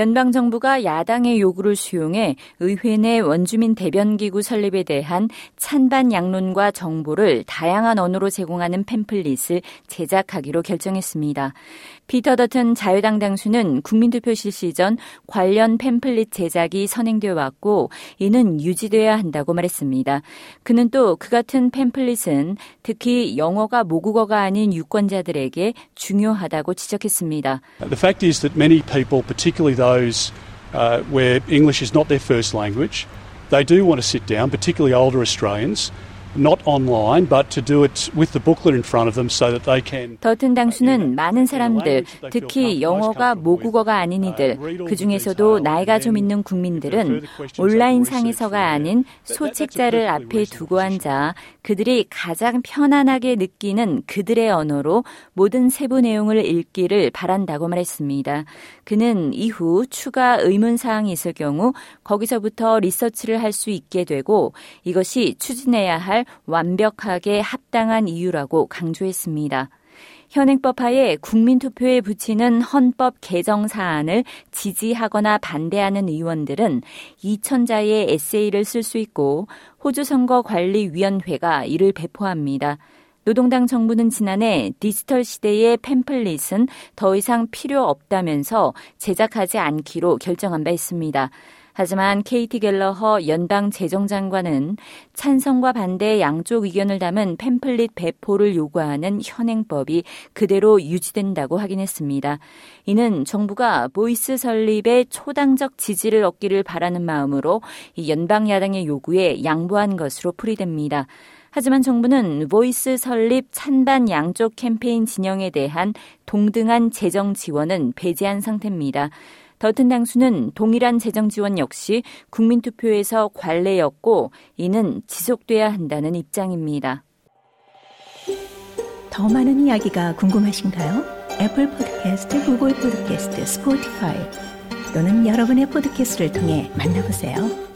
연방 정부가 야당의 요구를 수용해 의회 내 원주민 대변 기구 설립에 대한 찬반 양론과 정보를 다양한 언어로 제공하는 팸플릿을 제작하기로 결정했습니다. 피터 더튼 자유당 당수는 국민투표 실시 전 관련 팸플릿 제작이 선행되어 왔고 이는 유지돼야 한다고 말했습니다. 그는 또 그 같은 팸플릿은 특히 영어가 모국어가 아닌 유권자들에게 중요하다고 지적했습니다. The fact is that many people, particularly those uh, where English is not their first language, they do want to sit down, particularly older Australians. Not online, but to do it with the booklet in front of them so that they can. 더튼 당수는 많은 사람들, 특히 영어가 모국어가 아닌 이들, 그 중에서도 나이가 좀 있는 국민들은 온라인 상에서가 아닌 소책자를 앞에 두고 앉아 그들이 가장 편안하게 느끼는 그들의 언어로 모든 세부 내용을 읽기를 바란다고 말했습니다. 그는 이후 추가 의문 사항이 있을 경우 거기서부터 리서치를 할 수 있게 되고 이것이 추진해야 할 완벽하게 합당한 이유라고 강조했습니다. 현행법 하에 국민투표에 붙이는 헌법 개정 사안을 지지하거나 반대하는 의원들은 2천자의 에세이를 쓸 수 있고 호주 선거관리위원회가 이를 배포합니다. 노동당 정부는 지난해 디지털 시대의 팸플릿은 더 이상 필요 없다면서 제작하지 않기로 결정한 바 있습니다. 하지만 케이티 갤러허 연방 재정장관은 찬성과 반대 양쪽 의견을 담은 팸플릿 배포를 요구하는 현행법이 그대로 유지된다고 확인했습니다. 이는 정부가 Voice 설립에 초당적 지지를 얻기를 바라는 마음으로 연방 야당의 요구에 양보한 것으로 풀이됩니다. 하지만 정부는 Voice 설립 찬반 양쪽 캠페인 진영에 대한 동등한 재정 지원은 배제한 상태입니다. 더튼 당수는 동일한 재정 지원 역시 국민투표에서 관례였고 이는 지속돼야 한다는 입장입니다. 더 많은 이야기가 궁금하신가요? 애플 포드캐스트, 구글 포드캐스트, 스포티파이 또는 여러분의 포드캐스트를 통해 만나보세요.